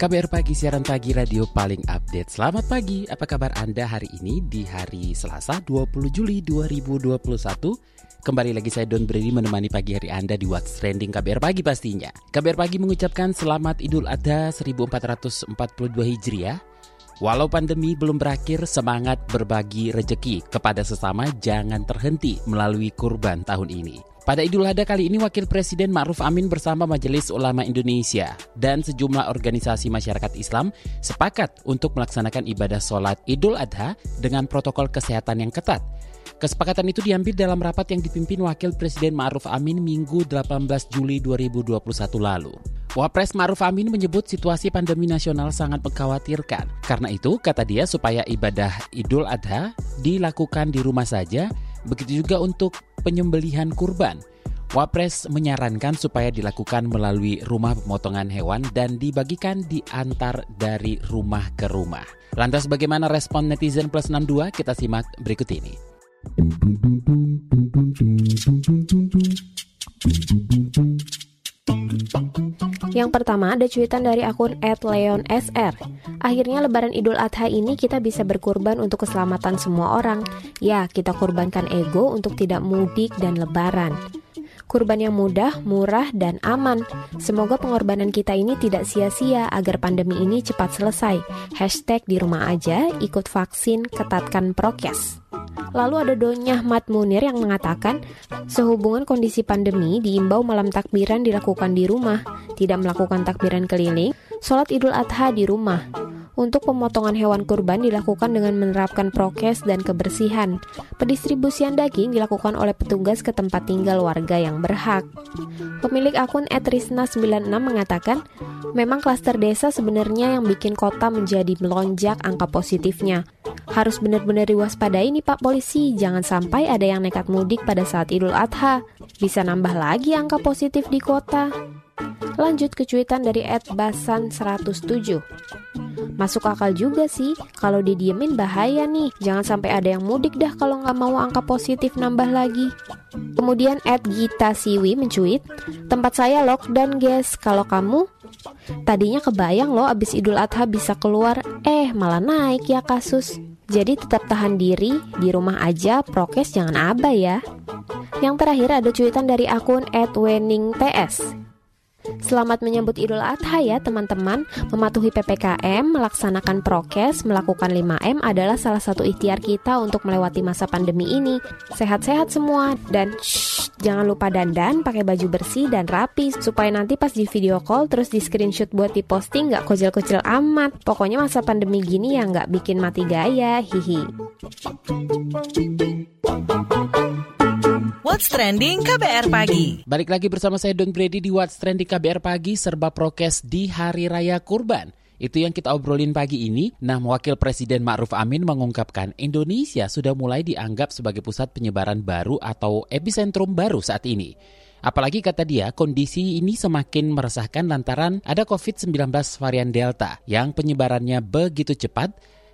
KBR Pagi, siaran pagi radio paling update. Selamat pagi, apa kabar Anda hari ini di hari Selasa 20 Juli 2021? Kembali lagi saya Don Brady menemani pagi hari Anda di What's Trending KBR Pagi pastinya. KBR Pagi mengucapkan selamat Idul Adha 1442 Hijriah. Walau pandemi belum berakhir, semangat berbagi rejeki kepada sesama jangan terhenti melalui kurban tahun ini. Pada Idul Adha kali ini Wakil Presiden Ma'ruf Amin bersama Majelis Ulama Indonesia dan sejumlah organisasi masyarakat Islam sepakat untuk melaksanakan ibadah sholat Idul Adha dengan protokol kesehatan yang ketat. Kesepakatan itu diambil dalam rapat yang dipimpin Wakil Presiden Ma'ruf Amin Minggu 18 Juli 2021 lalu. Wapres Ma'ruf Amin menyebut situasi pandemi nasional sangat mengkhawatirkan. Karena itu, kata dia supaya ibadah Idul Adha dilakukan di rumah saja, begitu juga untuk penyembelihan kurban. Wapres menyarankan supaya dilakukan melalui rumah pemotongan hewan dan dibagikan di antar dari rumah ke rumah. Lantas bagaimana respon netizen plus 62? Kita simak berikut ini. Yang pertama ada cuitan dari akun @leonsr. Akhirnya lebaran Idul Adha ini kita bisa berkurban untuk keselamatan semua orang. Ya, kita kurbankan ego untuk tidak mudik dan lebaran. Kurban yang mudah, murah, dan aman. Semoga pengorbanan kita ini tidak sia-sia agar pandemi ini cepat selesai. Hashtag di rumah aja, ikut vaksin, ketatkan prokes. Lalu ada Donyah Mat Munir yang mengatakan, sehubungan kondisi pandemi, diimbau malam takbiran dilakukan di rumah, tidak melakukan takbiran keliling, sholat idul adha di rumah. Untuk pemotongan hewan kurban dilakukan dengan menerapkan prokes dan kebersihan. Pendistribusian daging dilakukan oleh petugas ke tempat tinggal warga yang berhak. Pemilik akun @risna96 mengatakan, memang klaster desa sebenarnya yang bikin kota menjadi melonjak angka positifnya. Harus benar-benar diwaspadai nih Pak Polisi, jangan sampai ada yang nekat mudik pada saat Idul Adha. Bisa nambah lagi angka positif di kota. Lanjut ke cuitan dari @basan107. Masuk akal juga sih, kalau didiemin bahaya nih. Jangan sampai ada yang mudik dah kalau nggak mau angka positif nambah lagi. Kemudian Gita Siwi mencuit, tempat saya lockdown guys, kalau kamu? Tadinya kebayang loh abis Idul Adha bisa keluar, eh malah naik ya kasus. Jadi tetap tahan diri, di rumah aja, prokes jangan abai ya. Yang terakhir ada cuitan dari akun @weningts. Selamat menyambut Idul Adha ya teman-teman. Mematuhi PPKM, melaksanakan prokes, melakukan 5M adalah salah satu ikhtiar kita untuk melewati masa pandemi ini. Sehat-sehat semua dan shh, jangan lupa dandan, pakai baju bersih dan rapi supaya nanti pas di video call terus di screenshot buat diposting nggak kocel-kocel amat. Pokoknya masa pandemi gini ya nggak bikin mati gaya, hihi. What's Trending KBR Pagi. Balik lagi bersama saya Don Brady di What's Trending KBR Pagi serba prokes di Hari Raya Kurban. Itu yang kita obrolin pagi ini. Nah, Wakil Presiden Ma'ruf Amin mengungkapkan Indonesia sudah mulai dianggap sebagai pusat penyebaran baru atau epicentrum baru saat ini. Apalagi kata dia, kondisi ini semakin meresahkan lantaran ada COVID-19 varian Delta yang penyebarannya begitu cepat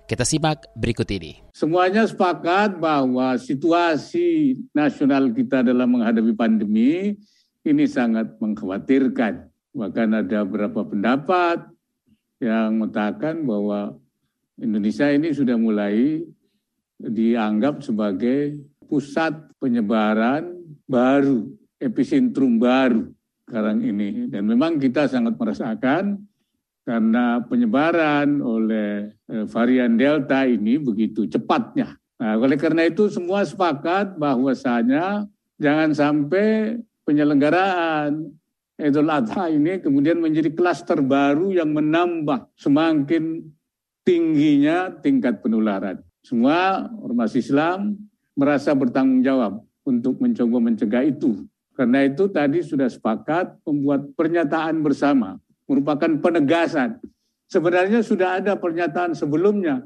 kita simak berikut ini. Semuanya sepakat bahwa situasi nasional kita dalam menghadapi pandemi ini sangat mengkhawatirkan. Bahkan ada beberapa pendapat yang mengatakan bahwa Indonesia ini sudah mulai dianggap sebagai pusat penyebaran baru, epicentrum baru sekarang ini. Dan memang kita sangat merasakan karena penyebaran oleh eh, varian Delta ini begitu cepatnya. Nah, oleh karena itu semua sepakat bahwasanya jangan sampai penyelenggaraan Idul Adha ini kemudian menjadi klaster baru yang menambah semakin tingginya tingkat penularan. Semua ormas Islam merasa bertanggung jawab untuk mencoba mencegah itu. Karena itu tadi sudah sepakat membuat pernyataan bersama merupakan penegasan sebenarnya sudah ada pernyataan sebelumnya.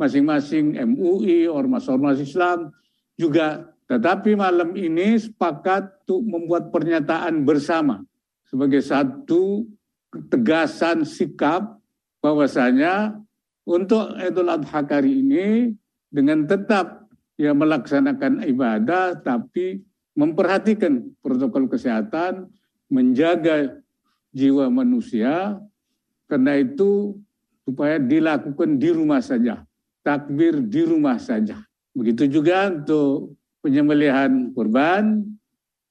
Masing-masing MUI, Ormas-Ormas Islam juga. Tetapi malam ini sepakat untuk membuat pernyataan bersama sebagai satu ketegasan sikap bahwasanya untuk Idul Adha kali ini dengan tetap ya melaksanakan ibadah tapi memperhatikan protokol kesehatan, menjaga jiwa manusia karena itu supaya dilakukan di rumah saja, takbir di rumah saja. Begitu juga untuk penyembelihan kurban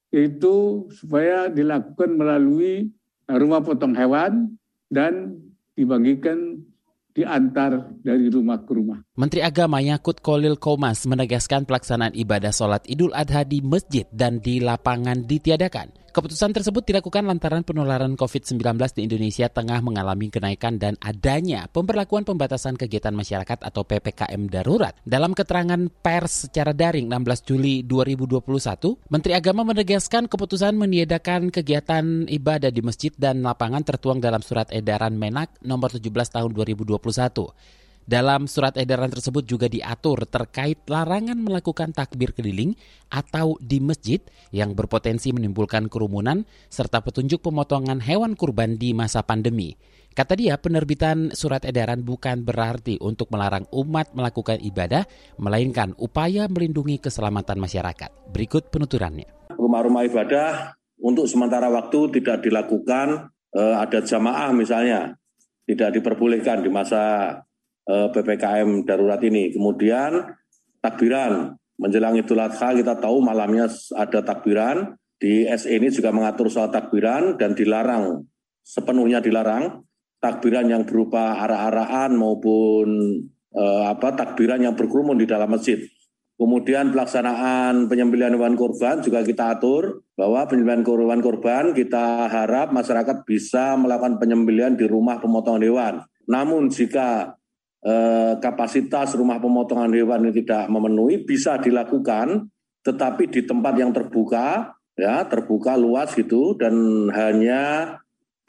itu supaya dilakukan melalui rumah potong hewan dan dibagikan diantar dari rumah ke rumah. Menteri Agama Yakut Kolil Komas menegaskan pelaksanaan ibadah sholat Idul Adha di masjid dan di lapangan ditiadakan. Keputusan tersebut dilakukan lantaran penularan COVID-19 di Indonesia tengah mengalami kenaikan dan adanya pemberlakuan pembatasan kegiatan masyarakat atau PPKM darurat. Dalam keterangan pers secara daring 16 Juli 2021, Menteri Agama menegaskan keputusan meniadakan kegiatan ibadah di masjid dan lapangan tertuang dalam surat edaran Menak nomor 17 tahun 2021. Dalam surat edaran tersebut juga diatur terkait larangan melakukan takbir keliling atau di masjid yang berpotensi menimbulkan kerumunan serta petunjuk pemotongan hewan kurban di masa pandemi. Kata dia, penerbitan surat edaran bukan berarti untuk melarang umat melakukan ibadah, melainkan upaya melindungi keselamatan masyarakat. Berikut penuturannya. Rumah-rumah ibadah untuk sementara waktu tidak dilakukan eh, ada jamaah misalnya, tidak diperbolehkan di masa PPKM darurat ini. Kemudian takbiran menjelang Idul Adha kita tahu malamnya ada takbiran. Di SE ini juga mengatur soal takbiran dan dilarang sepenuhnya dilarang takbiran yang berupa arah-arahan maupun eh, apa takbiran yang berkerumun di dalam masjid. Kemudian pelaksanaan penyembelihan hewan kurban juga kita atur bahwa penyembelihan hewan kurban kita harap masyarakat bisa melakukan penyembelihan di rumah pemotongan hewan. Namun jika eh, kapasitas rumah pemotongan hewan ini tidak memenuhi bisa dilakukan tetapi di tempat yang terbuka ya terbuka luas gitu dan hanya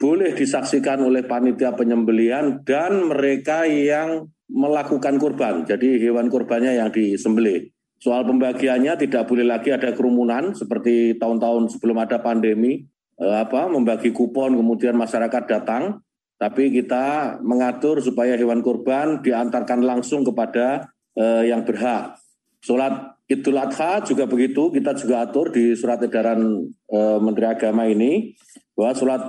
boleh disaksikan oleh panitia penyembelian dan mereka yang melakukan kurban. Jadi hewan kurbannya yang disembelih. Soal pembagiannya tidak boleh lagi ada kerumunan seperti tahun-tahun sebelum ada pandemi eh, apa membagi kupon kemudian masyarakat datang tapi kita mengatur supaya hewan kurban diantarkan langsung kepada eh, yang berhak. Sholat Idul Adha juga begitu, kita juga atur di surat edaran eh, Menteri Agama ini bahwa sholat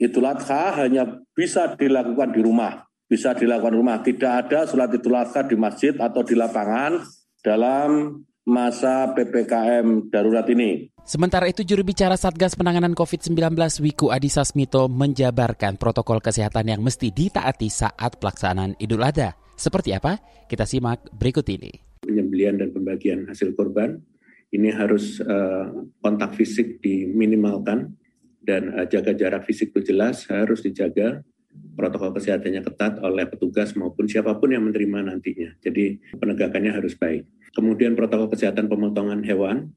Idul Adha hanya bisa dilakukan di rumah, bisa dilakukan di rumah. Tidak ada sholat Idul Adha di masjid atau di lapangan dalam masa PPKM darurat ini. Sementara itu juru bicara Satgas Penanganan COVID-19 Wiku Adhisa Smito menjabarkan protokol kesehatan yang mesti ditaati saat pelaksanaan Idul Adha. Seperti apa? Kita simak berikut ini. Penyembelian dan pembagian hasil korban ini harus uh, kontak fisik diminimalkan dan uh, jaga jarak fisik itu jelas harus dijaga protokol kesehatannya ketat oleh petugas maupun siapa pun yang menerima nantinya. Jadi penegakannya harus baik. Kemudian protokol kesehatan pemotongan hewan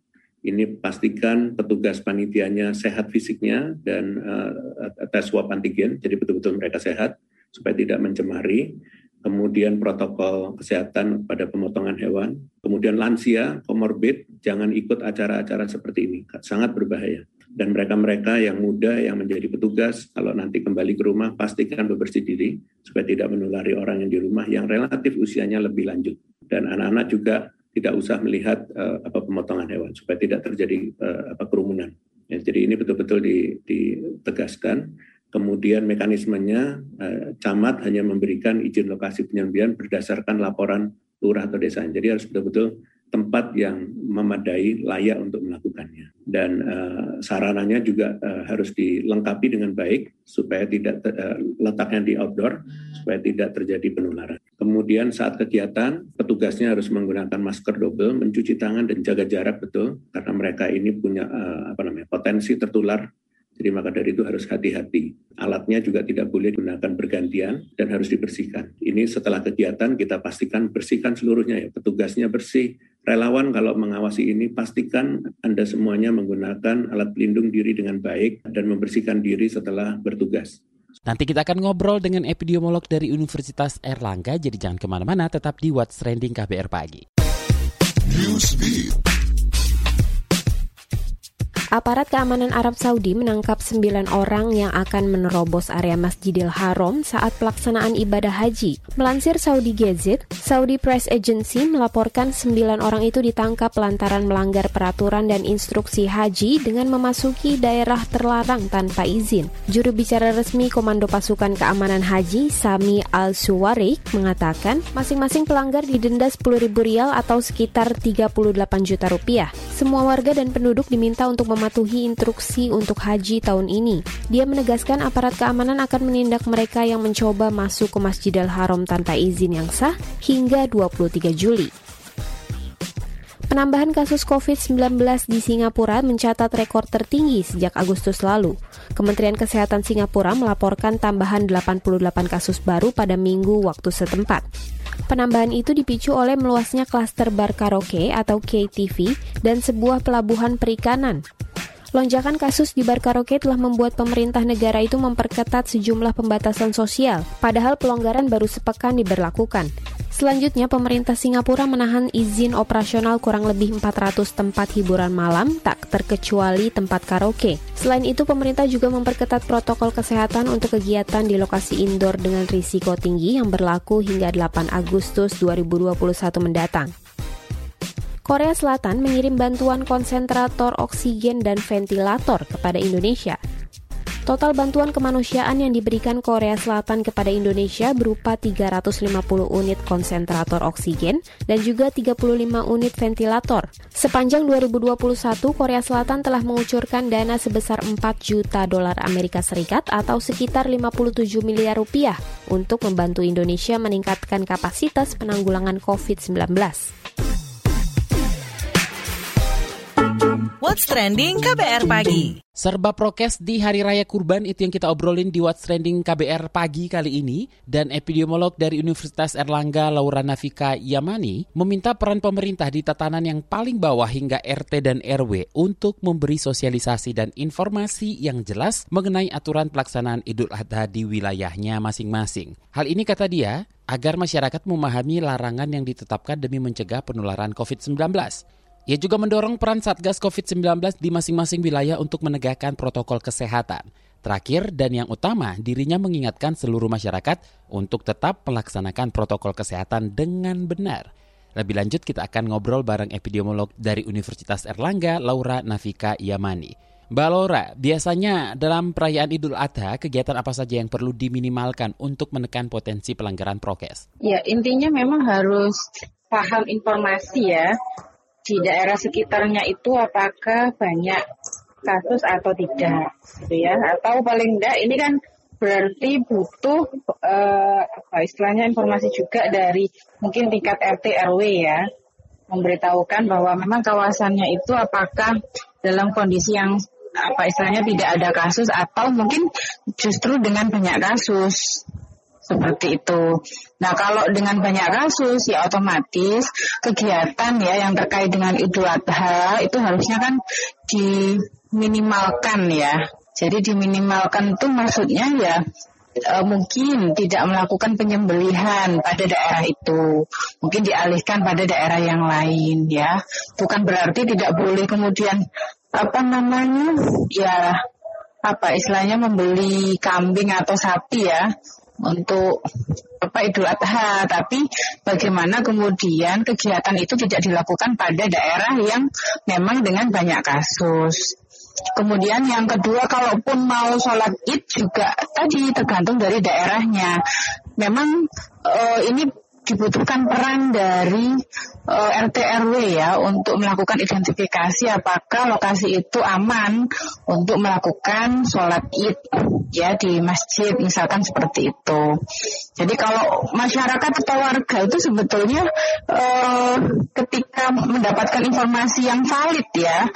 ini pastikan petugas panitianya sehat fisiknya dan uh, tes swab antigen, jadi betul-betul mereka sehat supaya tidak mencemari. Kemudian protokol kesehatan pada pemotongan hewan. Kemudian lansia, komorbid, jangan ikut acara-acara seperti ini, sangat berbahaya. Dan mereka-mereka yang muda yang menjadi petugas, kalau nanti kembali ke rumah, pastikan bebersih diri supaya tidak menulari orang yang di rumah yang relatif usianya lebih lanjut. Dan anak-anak juga tidak usah melihat uh, apa pemotongan hewan supaya tidak terjadi uh, apa kerumunan. Ya, jadi ini betul-betul ditegaskan. Kemudian mekanismenya uh, camat hanya memberikan izin lokasi penyembelihan berdasarkan laporan lurah atau desa. Jadi harus betul-betul tempat yang memadai layak untuk melakukannya dan uh, sarananya juga uh, harus dilengkapi dengan baik supaya tidak uh, letaknya di outdoor supaya tidak terjadi penularan. Kemudian saat kegiatan petugasnya harus menggunakan masker double, mencuci tangan dan jaga jarak betul karena mereka ini punya uh, apa namanya potensi tertular jadi maka dari itu harus hati-hati. Alatnya juga tidak boleh digunakan bergantian dan harus dibersihkan. Ini setelah kegiatan kita pastikan bersihkan seluruhnya ya. Petugasnya bersih. Relawan kalau mengawasi ini pastikan Anda semuanya menggunakan alat pelindung diri dengan baik dan membersihkan diri setelah bertugas. Nanti kita akan ngobrol dengan epidemiolog dari Universitas Erlangga, jadi jangan ke mana-mana, tetap di What's Trending KBR Pagi. Aparat keamanan Arab Saudi menangkap sembilan orang yang akan menerobos area Masjidil Haram saat pelaksanaan ibadah haji. Melansir Saudi Gazette, Saudi Press Agency melaporkan sembilan orang itu ditangkap lantaran melanggar peraturan dan instruksi haji dengan memasuki daerah terlarang tanpa izin. Juru bicara resmi Komando Pasukan Keamanan Haji, Sami Al-Suwarik, mengatakan masing-masing pelanggar didenda 10.000 rial atau sekitar 38 juta rupiah. Semua warga dan penduduk diminta untuk mematuhi instruksi untuk haji tahun ini. Dia menegaskan aparat keamanan akan menindak mereka yang mencoba masuk ke Masjidil Haram tanpa izin yang sah hingga 23 Juli. Penambahan kasus COVID-19 di Singapura mencatat rekor tertinggi sejak Agustus lalu. Kementerian Kesehatan Singapura melaporkan tambahan 88 kasus baru pada minggu waktu setempat. Penambahan itu dipicu oleh meluasnya klaster bar karaoke atau KTV dan sebuah pelabuhan perikanan. Lonjakan kasus di bar karaoke telah membuat pemerintah negara itu memperketat sejumlah pembatasan sosial, padahal pelonggaran baru sepekan diberlakukan. Selanjutnya, pemerintah Singapura menahan izin operasional kurang lebih 400 tempat hiburan malam, tak terkecuali tempat karaoke. Selain itu, pemerintah juga memperketat protokol kesehatan untuk kegiatan di lokasi indoor dengan risiko tinggi yang berlaku hingga 8 Agustus 2021 mendatang. Korea Selatan mengirim bantuan konsentrator oksigen dan ventilator kepada Indonesia. Total bantuan kemanusiaan yang diberikan Korea Selatan kepada Indonesia berupa 350 unit konsentrator oksigen dan juga 35 unit ventilator. Sepanjang 2021, Korea Selatan telah mengucurkan dana sebesar 4 juta dolar Amerika Serikat atau sekitar 57 miliar rupiah untuk membantu Indonesia meningkatkan kapasitas penanggulangan COVID-19. What's Trending KBR Pagi. Serba prokes di Hari Raya Kurban itu yang kita obrolin di What's Trending KBR pagi kali ini. Dan epidemiolog dari Universitas Erlangga Laura Navika Yamani meminta peran pemerintah di tatanan yang paling bawah hingga RT dan RW untuk memberi sosialisasi dan informasi yang jelas mengenai aturan pelaksanaan Idul Adha di wilayahnya masing-masing. Hal ini kata dia, agar masyarakat memahami larangan yang ditetapkan demi mencegah penularan COVID-19. Ia juga mendorong peran Satgas COVID-19 di masing-masing wilayah untuk menegakkan protokol kesehatan. Terakhir dan yang utama, dirinya mengingatkan seluruh masyarakat untuk tetap melaksanakan protokol kesehatan dengan benar. Lebih lanjut kita akan ngobrol bareng epidemiolog dari Universitas Erlangga, Laura Navika Yamani. Mbak Laura, biasanya dalam perayaan Idul Adha, kegiatan apa saja yang perlu diminimalkan untuk menekan potensi pelanggaran prokes? Ya, intinya memang harus paham informasi ya di daerah sekitarnya itu apakah banyak kasus atau tidak gitu ya? Atau paling enggak ini kan berarti butuh uh, apa istilahnya informasi juga dari mungkin tingkat RT RW ya memberitahukan bahwa memang kawasannya itu apakah dalam kondisi yang apa istilahnya tidak ada kasus atau mungkin justru dengan banyak kasus seperti itu. Nah kalau dengan banyak kasus ya otomatis kegiatan ya yang terkait dengan Idul Adha itu harusnya kan diminimalkan ya. Jadi diminimalkan itu maksudnya ya e, mungkin tidak melakukan penyembelihan pada daerah itu, mungkin dialihkan pada daerah yang lain ya. Bukan berarti tidak boleh kemudian apa namanya ya apa istilahnya membeli kambing atau sapi ya untuk apa Idul Adha, tapi bagaimana kemudian kegiatan itu tidak dilakukan pada daerah yang memang dengan banyak kasus. Kemudian yang kedua, kalaupun mau sholat id juga tadi tergantung dari daerahnya. Memang uh, ini dibutuhkan peran dari uh, eh, RT RW ya untuk melakukan identifikasi apakah lokasi itu aman untuk melakukan sholat id ya di masjid misalkan seperti itu. Jadi kalau masyarakat atau warga itu sebetulnya uh, ketika mendapatkan informasi yang valid ya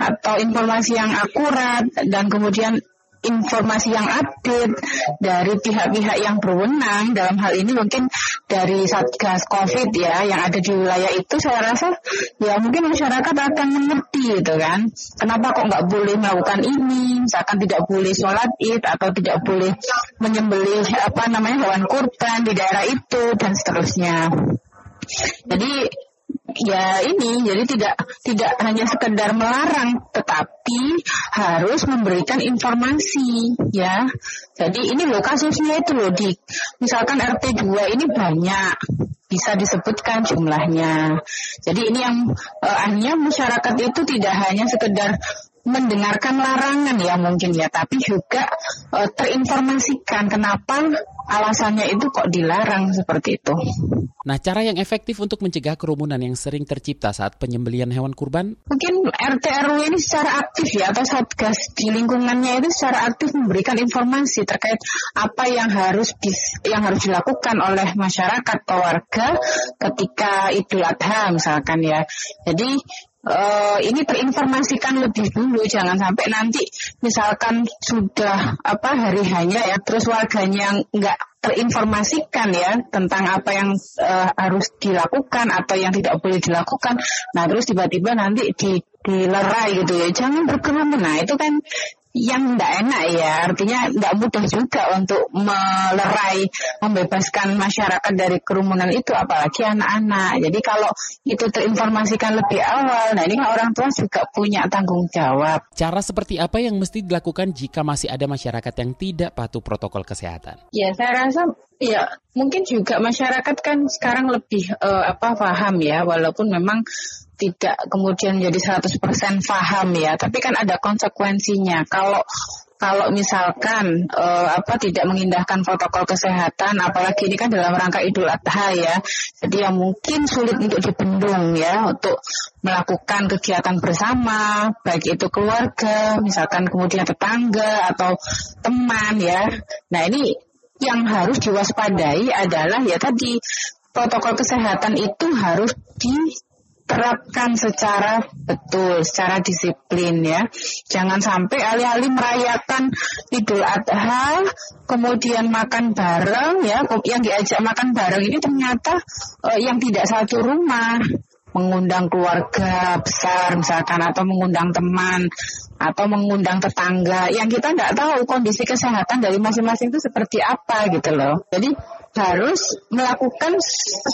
atau informasi yang akurat dan kemudian informasi yang update dari pihak-pihak yang berwenang dalam hal ini mungkin dari Satgas Covid ya yang ada di wilayah itu saya rasa ya mungkin masyarakat akan mengerti gitu kan. Kenapa kok nggak boleh melakukan ini? Misalkan tidak boleh sholat id atau tidak boleh menyembelih apa namanya hewan kurban di daerah itu dan seterusnya. Jadi ya ini jadi tidak tidak hanya sekedar melarang tetapi harus memberikan informasi ya. Jadi ini loh kasusnya itu loh di misalkan RT 2 ini banyak bisa disebutkan jumlahnya. Jadi ini yang eh, akhirnya masyarakat itu tidak hanya sekedar mendengarkan larangan ya mungkin ya, tapi juga uh, terinformasikan kenapa alasannya itu kok dilarang seperti itu. Nah, cara yang efektif untuk mencegah kerumunan yang sering tercipta saat penyembelian hewan kurban? Mungkin RT RW ini secara aktif ya atau satgas di lingkungannya itu secara aktif memberikan informasi terkait apa yang harus yang harus dilakukan oleh masyarakat atau warga ketika Idul Adha misalkan ya. Jadi uh, ini terinformasikan lebih dulu jangan sampai nanti misalkan sudah apa hari hanya ya terus warganya nggak terinformasikan ya tentang apa yang uh, harus dilakukan atau yang tidak boleh dilakukan. Nah terus tiba-tiba nanti di dilerai gitu ya. Jangan berkerumun nah itu kan yang tidak enak ya artinya tidak mudah juga untuk melerai membebaskan masyarakat dari kerumunan itu apalagi anak-anak. Jadi kalau itu terinformasikan lebih awal nah ini kan orang tua juga punya tanggung jawab. Cara seperti apa yang mesti dilakukan jika masih ada masyarakat yang tidak patuh protokol kesehatan? Ya saya rasa ya mungkin juga masyarakat kan sekarang lebih uh, apa paham ya walaupun memang tidak kemudian jadi 100% paham ya, tapi kan ada konsekuensinya. Kalau kalau misalkan uh, apa tidak mengindahkan protokol kesehatan, apalagi ini kan dalam rangka Idul Adha ya, jadi yang mungkin sulit untuk dibendung ya, untuk melakukan kegiatan bersama, baik itu keluarga, misalkan kemudian tetangga atau teman ya. Nah ini yang harus diwaspadai adalah ya tadi protokol kesehatan itu harus di terapkan secara betul, secara disiplin ya. Jangan sampai alih-alih merayakan Idul Adha, kemudian makan bareng ya, yang diajak makan bareng ini ternyata uh, yang tidak satu rumah mengundang keluarga besar misalkan atau mengundang teman atau mengundang tetangga yang kita nggak tahu kondisi kesehatan dari masing-masing itu seperti apa gitu loh. Jadi harus melakukan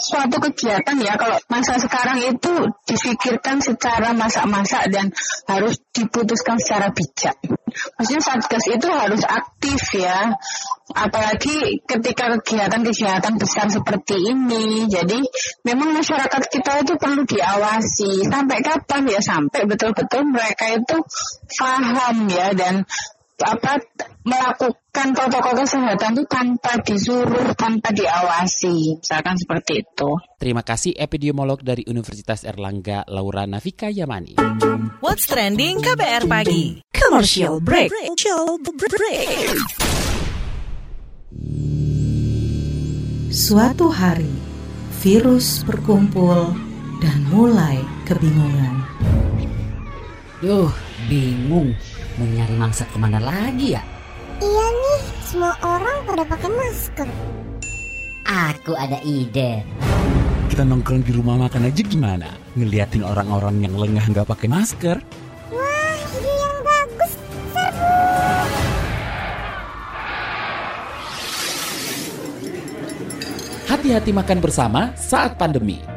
suatu kegiatan ya kalau masa sekarang itu difikirkan secara masak-masak dan harus diputuskan secara bijak. Maksudnya Satgas itu harus aktif ya, apalagi ketika kegiatan-kegiatan besar seperti ini. Jadi memang masyarakat kita itu perlu diawasi. Sampai kapan ya? Sampai betul-betul mereka itu paham ya dan apa melakukan protokol kesehatan itu tanpa disuruh, tanpa diawasi, misalkan seperti itu. Terima kasih epidemiolog dari Universitas Erlangga, Laura Navika Yamani. What's trending KBR pagi? Commercial break. Commercial break. Suatu hari, virus berkumpul dan mulai kebingungan. Duh, bingung Mau nyari mangsa ke mana lagi ya? Iya nih, semua orang pada pakai masker. Aku ada ide. Kita nongkrong di rumah makan aja gimana? Ngeliatin orang-orang yang lengah nggak pakai masker? Wah, ide yang bagus. Hati-hati makan bersama saat pandemi.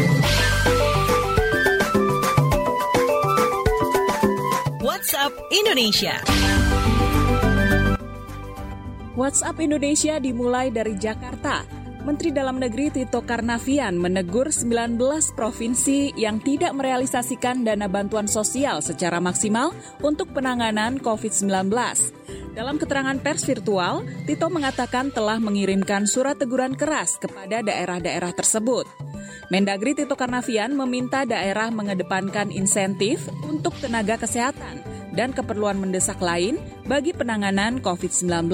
WhatsApp Indonesia. WhatsApp Indonesia dimulai dari Jakarta. Menteri Dalam Negeri Tito Karnavian menegur 19 provinsi yang tidak merealisasikan dana bantuan sosial secara maksimal untuk penanganan COVID-19. Dalam keterangan pers virtual, Tito mengatakan telah mengirimkan surat teguran keras kepada daerah-daerah tersebut. Mendagri Tito Karnavian meminta daerah mengedepankan insentif untuk tenaga kesehatan dan keperluan mendesak lain bagi penanganan COVID-19.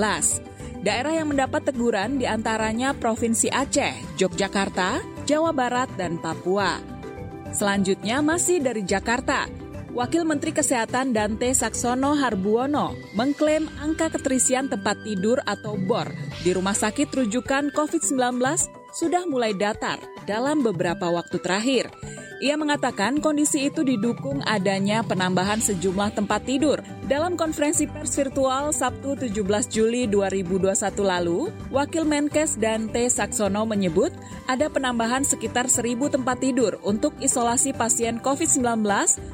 Daerah yang mendapat teguran di antaranya Provinsi Aceh, Yogyakarta, Jawa Barat, dan Papua. Selanjutnya masih dari Jakarta, Wakil Menteri Kesehatan Dante Saksono Harbuono mengklaim angka keterisian tempat tidur atau BOR di rumah sakit rujukan COVID-19 sudah mulai datar dalam beberapa waktu terakhir. Ia mengatakan kondisi itu didukung adanya penambahan sejumlah tempat tidur. Dalam konferensi pers virtual Sabtu 17 Juli 2021 lalu, Wakil Menkes dan T. Saksono menyebut ada penambahan sekitar 1.000 tempat tidur untuk isolasi pasien COVID-19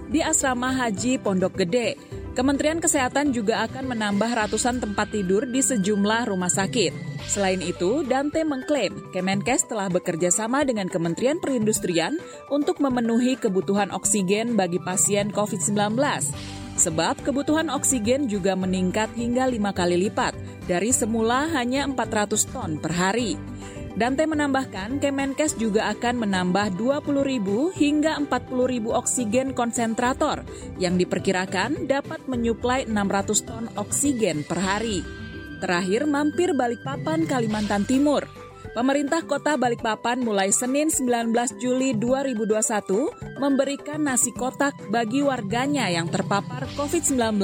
di Asrama Haji Pondok Gede. Kementerian Kesehatan juga akan menambah ratusan tempat tidur di sejumlah rumah sakit. Selain itu, Dante mengklaim Kemenkes telah bekerja sama dengan Kementerian Perindustrian untuk memenuhi kebutuhan oksigen bagi pasien COVID-19. Sebab kebutuhan oksigen juga meningkat hingga lima kali lipat dari semula hanya 400 ton per hari. Dante menambahkan Kemenkes juga akan menambah 20.000 hingga 40.000 oksigen konsentrator yang diperkirakan dapat menyuplai 600 ton oksigen per hari. Terakhir mampir Balikpapan, Kalimantan Timur. Pemerintah Kota Balikpapan mulai Senin 19 Juli 2021 memberikan nasi kotak bagi warganya yang terpapar COVID-19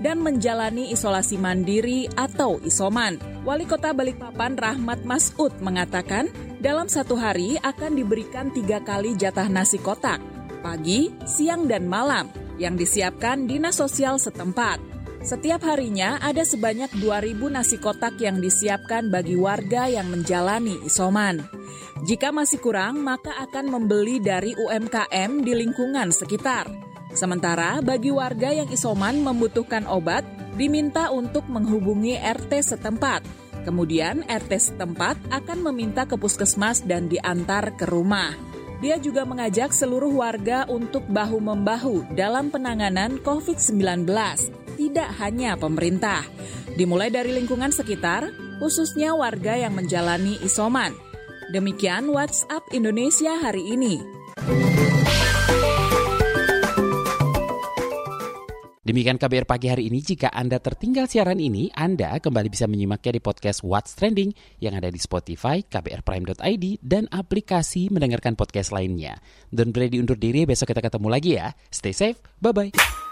dan menjalani isolasi mandiri atau isoman. Wali Kota Balikpapan Rahmat Masud mengatakan dalam satu hari akan diberikan tiga kali jatah nasi kotak, pagi, siang, dan malam yang disiapkan Dinas Sosial setempat. Setiap harinya ada sebanyak 2.000 nasi kotak yang disiapkan bagi warga yang menjalani isoman. Jika masih kurang, maka akan membeli dari UMKM di lingkungan sekitar. Sementara bagi warga yang isoman membutuhkan obat, diminta untuk menghubungi RT setempat. Kemudian RT setempat akan meminta ke puskesmas dan diantar ke rumah. Dia juga mengajak seluruh warga untuk bahu-membahu dalam penanganan COVID-19 tidak hanya pemerintah. Dimulai dari lingkungan sekitar, khususnya warga yang menjalani isoman. Demikian WhatsApp Indonesia hari ini. Demikian KBR pagi hari ini. Jika Anda tertinggal siaran ini, Anda kembali bisa menyimaknya di podcast What's Trending yang ada di Spotify, kbrprime.id, dan aplikasi mendengarkan podcast lainnya. Don't ready undur diri, besok kita ketemu lagi ya. Stay safe, bye-bye.